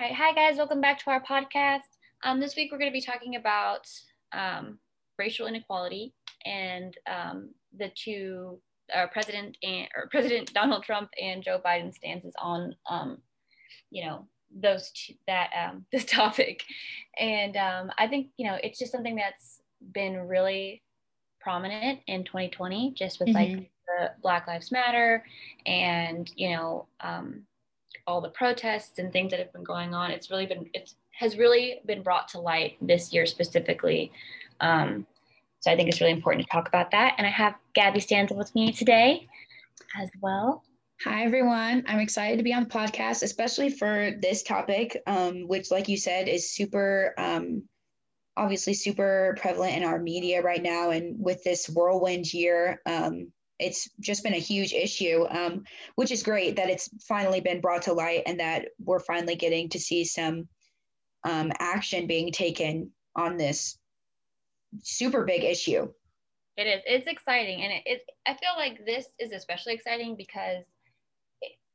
All right, hi guys, welcome back to our podcast. Um, this week we're going to be talking about um, racial inequality and um, the two uh, President and or President Donald Trump and Joe Biden stances on, um, you know, those two, that um, this topic. And um, I think you know it's just something that's been really prominent in 2020, just with mm-hmm. like the Black Lives Matter and you know um, all the protests and things that have been going on. It's really been it has really been brought to light this year specifically. Um, so I think it's really important to talk about that. And I have Gabby Stanza with me today as well. Hi, everyone. I'm excited to be on the podcast, especially for this topic, um, which, like you said, is super, um, obviously, super prevalent in our media right now. And with this whirlwind year, um, it's just been a huge issue, um, which is great that it's finally been brought to light and that we're finally getting to see some um, action being taken on this super big issue. It is. It's exciting, and it, it. I feel like this is especially exciting because,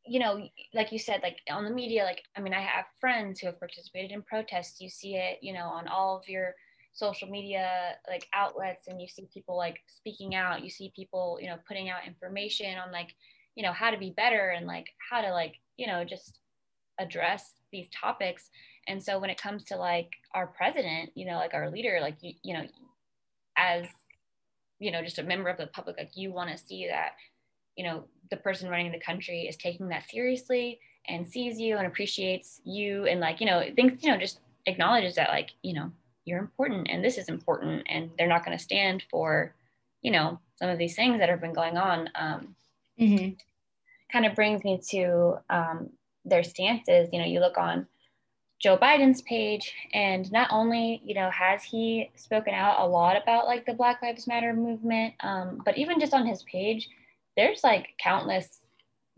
you know, like you said, like on the media, like I mean, I have friends who have participated in protests. You see it, you know, on all of your social media like outlets and you see people like speaking out you see people you know putting out information on like you know how to be better and like how to like you know just address these topics and so when it comes to like our president you know like our leader like you, you know as you know just a member of the public like you want to see that you know the person running the country is taking that seriously and sees you and appreciates you and like you know thinks you know just acknowledges that like you know you're important and this is important and they're not going to stand for you know some of these things that have been going on um, mm-hmm. kind of brings me to um, their stances. You know you look on joe biden's page and not only you know has he spoken out a lot about like the black lives matter movement um, but even just on his page there's like countless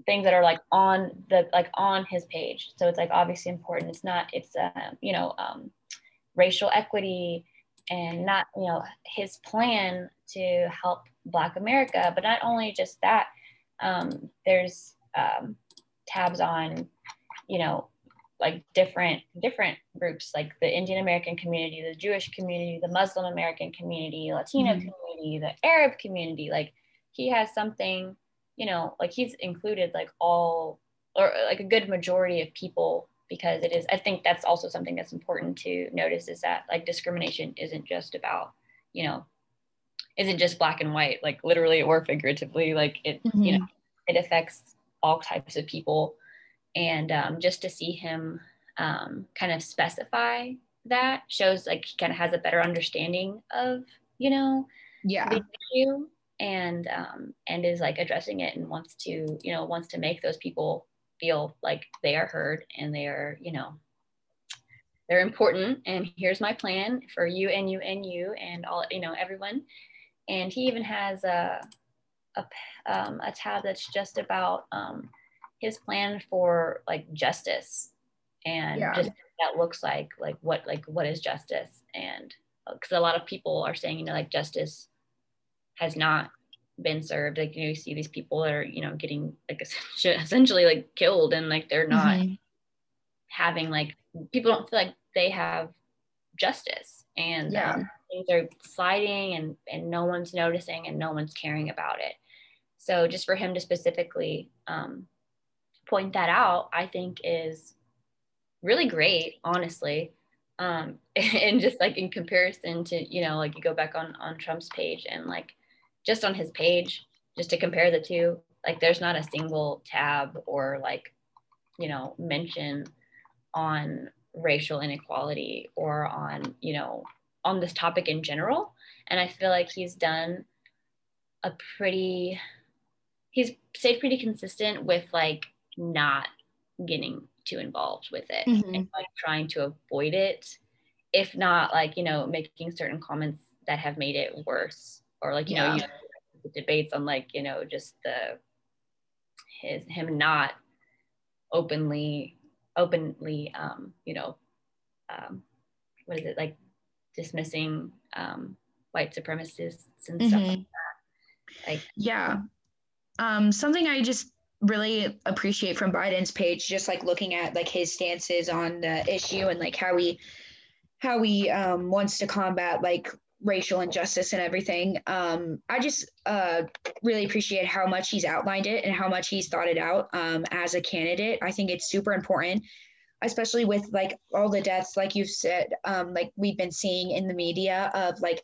things that are like on the like on his page. So it's like obviously important. It's not it's uh, you know um, racial equity and not you know his plan to help black america but not only just that um, there's um, tabs on you know like different different groups like the indian american community the jewish community the muslim american community latino mm-hmm. community the arab community like he has something you know like he's included like all or like a good majority of people because it is i think that's also something that's important to notice is that like discrimination isn't just about you know isn't just black and white like literally or figuratively like it mm-hmm. you know it affects all types of people and um, just to see him um, kind of specify that shows like he kind of has a better understanding of you know yeah the issue and um, and is like addressing it and wants to you know wants to make those people feel like they are heard and they are, you know, they're important. And here's my plan for you and you and you and all, you know, everyone. And he even has a, a, um, a tab that's just about um, his plan for like justice and yeah. just that looks like, like what, like what is justice? And because uh, a lot of people are saying, you know, like justice has not been served like you know you see these people that are you know getting like essentially like killed and like they're not mm-hmm. having like people don't feel like they have justice and yeah. um, things are sliding and and no one's noticing and no one's caring about it so just for him to specifically um, point that out i think is really great honestly um, and just like in comparison to you know like you go back on on trump's page and like just on his page, just to compare the two, like there's not a single tab or like, you know, mention on racial inequality or on, you know, on this topic in general. And I feel like he's done a pretty, he's stayed pretty consistent with like not getting too involved with it mm-hmm. and like trying to avoid it, if not like, you know, making certain comments that have made it worse or like you yeah. know you know, debates on like you know just the his him not openly openly um you know um what is it like dismissing um white supremacists and mm-hmm. stuff like that like yeah um something i just really appreciate from Biden's page, just like looking at like his stances on the issue and like how he how he um, wants to combat like racial injustice and everything. Um, I just uh, really appreciate how much he's outlined it and how much he's thought it out um, as a candidate. I think it's super important, especially with like all the deaths, like you've said, um, like we've been seeing in the media of like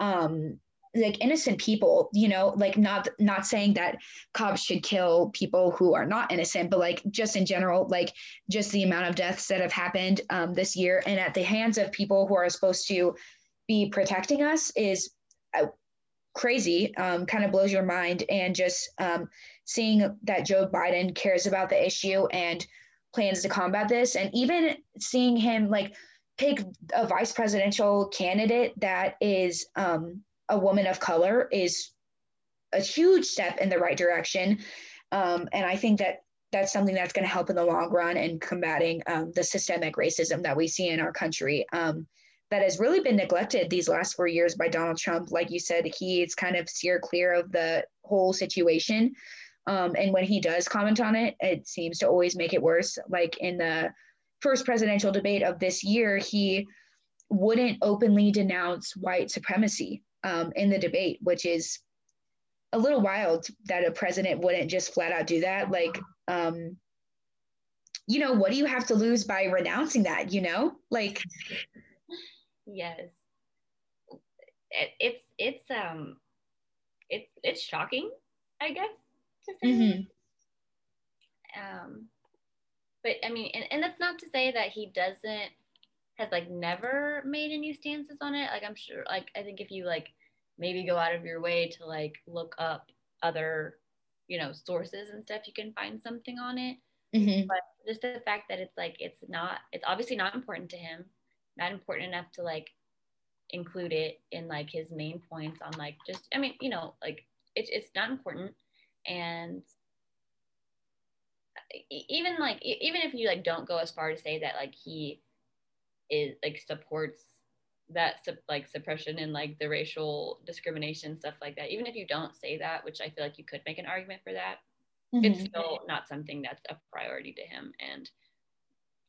um, like innocent people you know like not not saying that cops should kill people who are not innocent but like just in general like just the amount of deaths that have happened um, this year and at the hands of people who are supposed to be protecting us is uh, crazy um, kind of blows your mind. And just um, seeing that joe biden cares about the issue and plans to combat this and even seeing him like pick a vice presidential candidate that is um, a woman of color is a huge step in the right direction. Um, and i think that that's something that's going to help in the long run in combating um, the systemic racism that we see in our country. Um, that has really been neglected these last four years by Donald Trump. Like you said, he's kind of steer clear of the whole situation. Um, and when he does comment on it, it seems to always make it worse. Like in the first presidential debate of this year, he wouldn't openly denounce white supremacy um, in the debate, which is a little wild that a president wouldn't just flat out do that. Like, um, you know, what do you have to lose by renouncing that? You know, like yes. It, it's it's um it's it's shocking i guess to say. Mm-hmm. um but i mean and, and that's not to say that he doesn't has like never made any stances on it. Like i'm sure like i think if you like maybe go out of your way to like look up other you know sources and stuff you can find something on it. Mm-hmm. but just the fact that it's like it's not it's obviously not important to him not important enough to like include it in like his main points on like just I mean, you know, like it's it's not important and even like even if you like don't go as far to say that like he is like supports that like suppression and like the racial discrimination stuff like that even if you don't say that which i feel like you could make an argument for that mm-hmm. it's still not something that's a priority to him and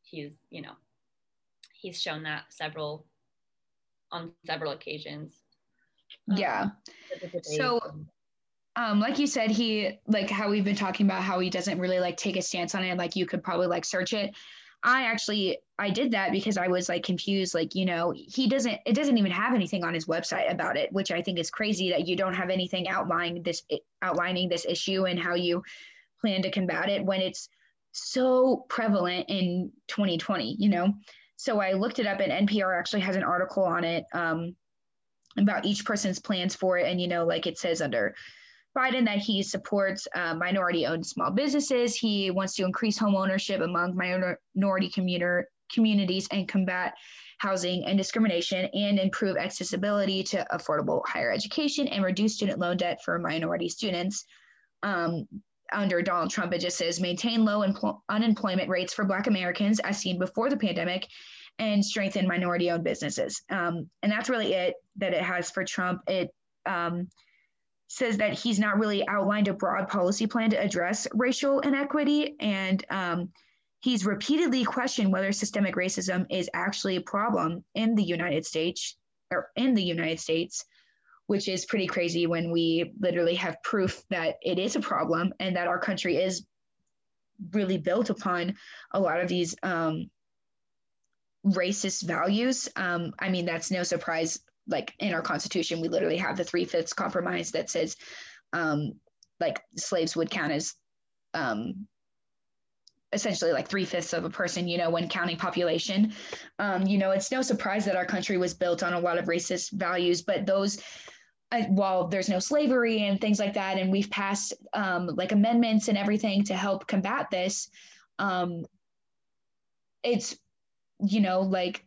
he's you know he's shown that several on several occasions. Um, yeah. So um like you said he like how we've been talking about how he doesn't really like take a stance on it like you could probably like search it i actually i did that because i was like confused like you know he doesn't it doesn't even have anything on his website about it which i think is crazy that you don't have anything outlining this outlining this issue and how you plan to combat it when it's so prevalent in 2020 you know so I looked it up, and NPR actually has an article on it um, about each person's plans for it. And, you know, like it says under Biden that he supports uh, minority owned small businesses. He wants to increase home ownership among minority commuter, communities and combat housing and discrimination and improve accessibility to affordable higher education and reduce student loan debt for minority students. Um, under Donald Trump, it just says maintain low empl- unemployment rates for Black Americans as seen before the pandemic and strengthen minority owned businesses. Um, and that's really it that it has for Trump. It um, says that he's not really outlined a broad policy plan to address racial inequity. And um, he's repeatedly questioned whether systemic racism is actually a problem in the United States or in the United States which is pretty crazy when we literally have proof that it is a problem and that our country is really built upon a lot of these um, racist values. Um, I mean, that's no surprise. Like in our Constitution, we literally have the three fifths compromise that says, um, like slaves would count as um, essentially like three fifths of a person, you know, when counting population. Um, you know, it's no surprise that our country was built on a lot of racist values, but those uh, while there's no slavery and things like that, and we've passed um, like amendments and everything to help combat this, um, it's, you know, like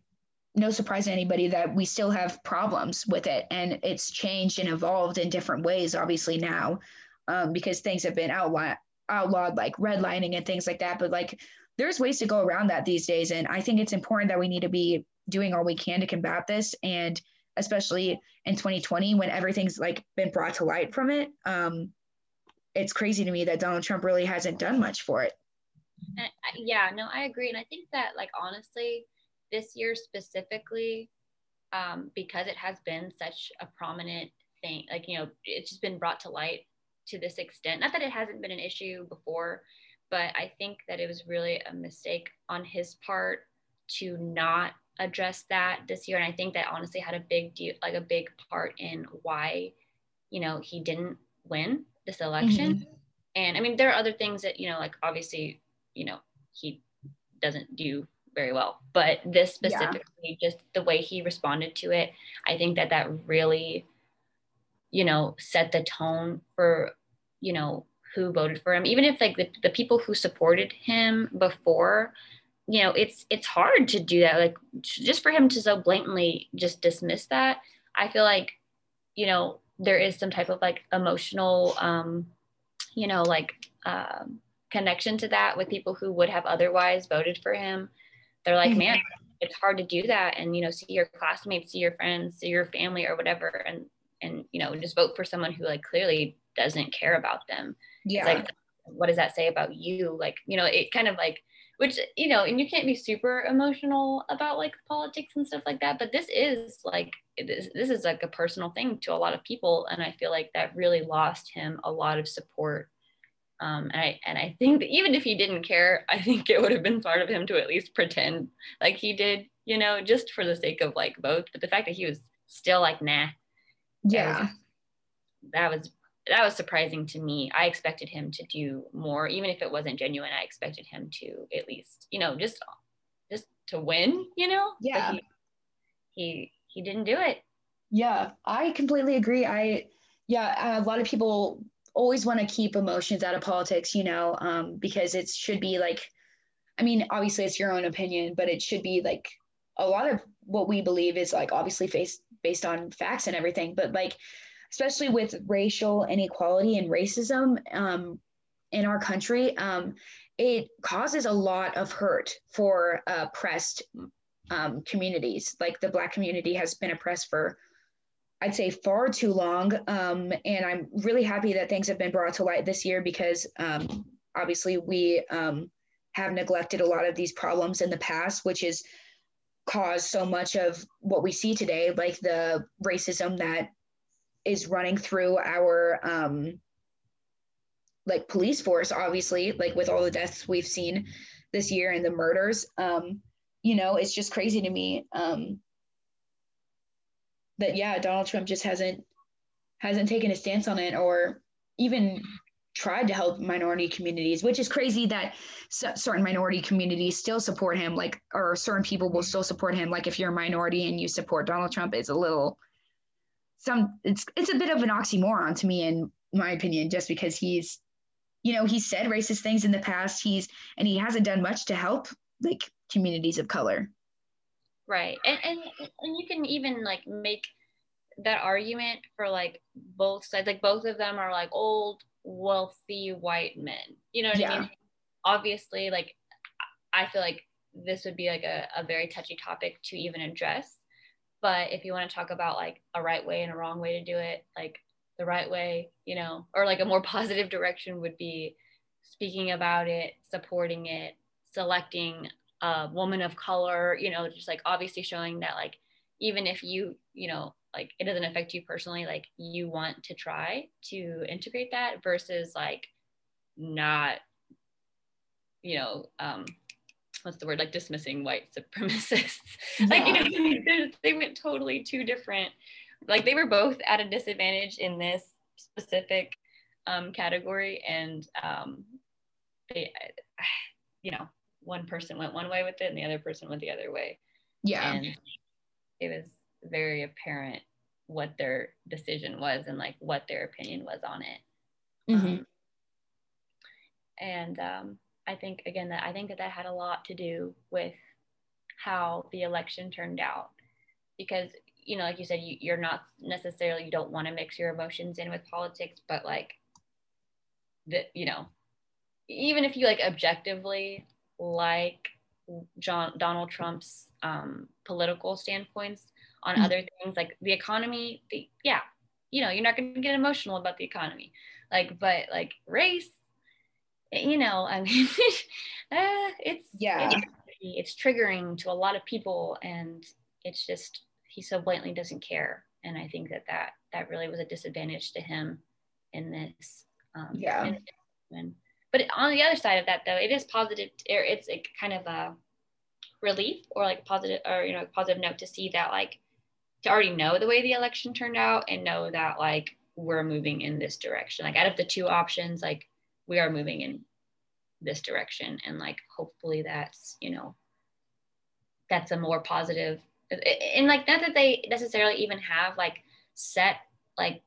no surprise to anybody that we still have problems with it. And it's changed and evolved in different ways, obviously, now, um, because things have been outlawed, outlawed, like redlining and things like that. But like, there's ways to go around that these days. And I think it's important that we need to be doing all we can to combat this. And especially in 2020 when everything's like been brought to light from it. Um, it's crazy to me that Donald Trump really hasn't done much for it. And, yeah, no, I agree. And I think that, like, honestly, this year specifically, um, because it has been such a prominent thing, like, you know, it's just been brought to light to this extent. Not that it hasn't been an issue before, but I think that it was really a mistake on his part to not address that this year. And I think that honestly had a big deal, like a big part in why, you know, he didn't win this election. Mm-hmm. And I mean, there are other things that, you know, like obviously, you know, he doesn't do very well, but this specifically, yeah. just the way he responded to it, I think that that really, you know, set the tone for, you know, who voted for him. Even if like the, the people who supported him before, you know, it's it's hard to do that. Like just for him to so blatantly just dismiss that, I feel like, you know, there is some type of like emotional, um, you know, like um, connection to that with people who would have otherwise voted for him. They're like, mm-hmm. man, it's hard to do that, and you know, see your classmates, see your friends, see your family, or whatever, and and you know, just vote for someone who like clearly doesn't care about them. Yeah. It's like, what does that say about you? Like, you know, it kind of like which you know and you can't be super emotional about like politics and stuff like that but this is like this, this is like a personal thing to a lot of people and i feel like that really lost him a lot of support um, and I and I think that even if he didn't care, I think it would have been smart of him to at least pretend like he did, you know, just for the sake of like both. But the fact that he was still like, nah, yeah, was, that was that was surprising to me. I expected him to do more, even if it wasn't genuine. I expected him to at least, you know, just just to win, you know. Yeah. He, he, he didn't do it. Yeah, I completely agree. I yeah, a lot of people always want to keep emotions out of politics, you know, um, because it should be like, I mean, obviously it's your own opinion, but it should be like a lot of what we believe is like obviously based based on facts and everything, but like especially with racial inequality and racism um, in our country, um, it causes a lot of hurt for oppressed um, communities. Like the Black community has been oppressed for, I'd say, far too long. Um, and I'm really happy that things have been brought to light this year because um, obviously we um, have neglected a lot of these problems in the past, which is caused so much of what we see today, like the racism that is running through our um, like police force, obviously, like with all the deaths we've seen this year and the murders. Um, you know, it's just crazy to me um, that yeah, Donald Trump just hasn't hasn't taken a stance on it or even tried to help minority communities, which is crazy that certain minority communities still support him, like, or certain people will still support him. Like, if you're a minority and you support Donald Trump, it's a little some it's it's a bit of an oxymoron to me in my opinion just because he's you know he's said racist things in the past. He's and he hasn't done much to help like communities of color. Right. And and, and you can even like make that argument for like both sides. Like both of them are like old wealthy white men. You know what yeah. i mean? Obviously like i feel like this would be like a, a very touchy topic to even address but if you want to talk about like a right way and a wrong way to do it, like the right way, you know, or like a more positive direction would be speaking about it, supporting it, selecting a woman of color, you know, just like obviously showing that like even if you, you know, like it doesn't affect you personally, like you want to try to integrate that versus like not, you know, um, what's the word like dismissing white supremacists. Yeah. like you know they went totally two different like they were both at a disadvantage in this specific um, category and um, they you know one person went one way with it and the other person went the other way. Yeah. And it was very apparent what their decision was and like what their opinion was on it. Mm-hmm. um, and um, I think again that I think that that had a lot to do with how the election turned out because you know like you said you, you're not necessarily you don't want to mix your emotions in with politics but like that you know even if you like objectively like John Donald Trump's um, political standpoints on mm-hmm. other things like the economy the, yeah you know you're not going to get emotional about the economy like but like race you know i mean uh, it's yeah. it's, it's triggering to a lot of people and it's just he so blatantly doesn't care and i think that that that really was a disadvantage to him in this um, yeah. and, and, but on the other side of that though it is positive or it's a kind of a relief or like positive or you know positive note to see that like to already know the way the election turned out and know that like we're moving in this direction. Like out of the two options like we are moving in this direction and like hopefully that's you know that's a more positive and like not that they necessarily even have like set like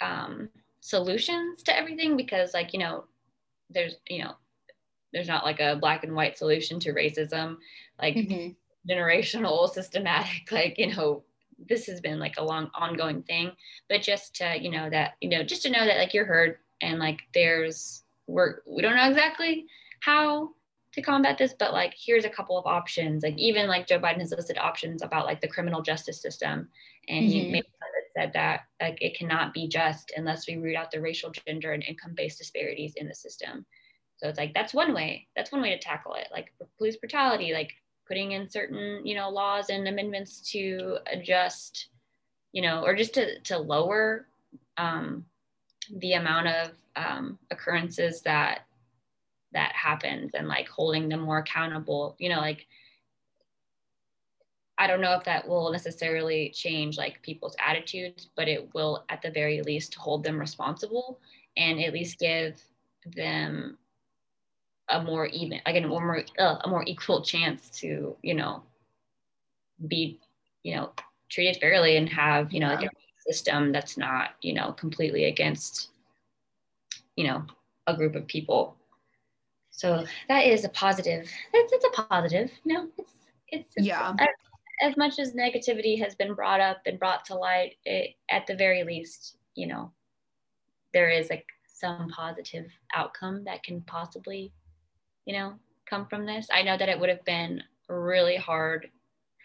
um solutions to everything because like you know there's you know there's not like a black and white solution to racism like mm-hmm. generational systematic like you know this has been like a long ongoing thing but just to you know that you know just to know that like you're heard and like there's we're we don't know exactly how to combat this but like here's a couple of options. Like even like joe biden has listed options about like the criminal justice system. And mm-hmm. he made said that like it cannot be just unless we root out the racial gender and income based disparities in the system. So it's like that's one way that's one way to tackle it. Like police brutality like putting in certain you know laws and amendments to adjust you know or just to, to lower um, the amount of um, occurrences that that happens and like holding them more accountable you know like i don't know if that will necessarily change like people's attitudes but it will at the very least hold them responsible and at least give them a more even like a more uh, a more equal chance to you know be you know treated fairly and have you know like system that's not you know completely against you know a group of people. So that is a positive. It's, it's a positive you know it's it's, it's yeah. as, as, much as negativity has been brought up and brought to light it, at the very least you know there is like some positive outcome that can possibly you know, come from this. I know that it would have been really hard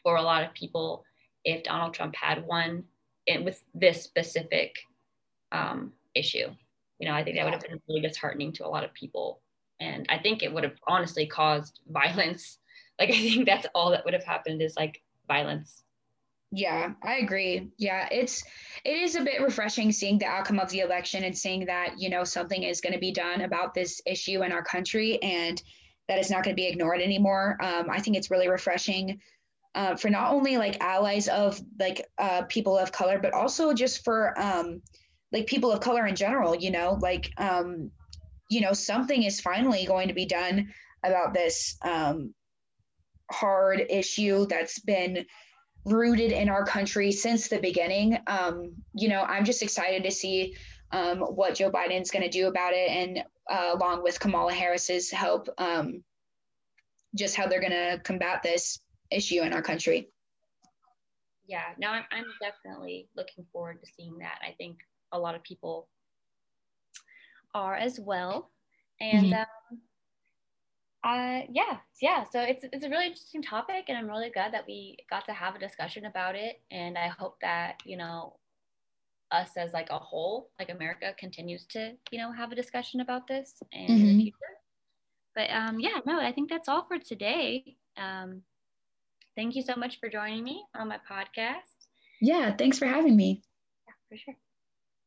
for a lot of people if Donald Trump had won it with this specific um, issue. You know, I think that would have been really disheartening to a lot of people. And I think it would have honestly caused violence. Like, I think that's all that would have happened is like violence. Yeah, I agree. Yeah, it's it is a bit refreshing seeing the outcome of the election and seeing that, you know, something is going to be done about this issue in our country and that it's not going to be ignored anymore. Um, I think it's really refreshing uh, for not only like allies of like uh, people of color, but also just for um, like people of color in general, you know, like, um, you know, something is finally going to be done about this um, hard issue that's been rooted in our country since the beginning. Um, you know, I'm just excited to see um, what Joe Biden's going to do about it, and uh, along with Kamala Harris's help, um, just how they're going to combat this issue in our country. Yeah, no, I'm, I'm definitely looking forward to seeing that. I think a lot of people are as well, and mm-hmm. um, uh, yeah, yeah. So it's it's a really interesting topic, and I'm really glad that we got to have a discussion about it. And I hope that you know us as like a whole, like America, continues to you know have a discussion about this and mm-hmm. in the mm-hmm. future. But um, yeah, no, I think that's all for today. Um, thank you so much for joining me on my podcast. Yeah, thanks for having me. Yeah, for sure.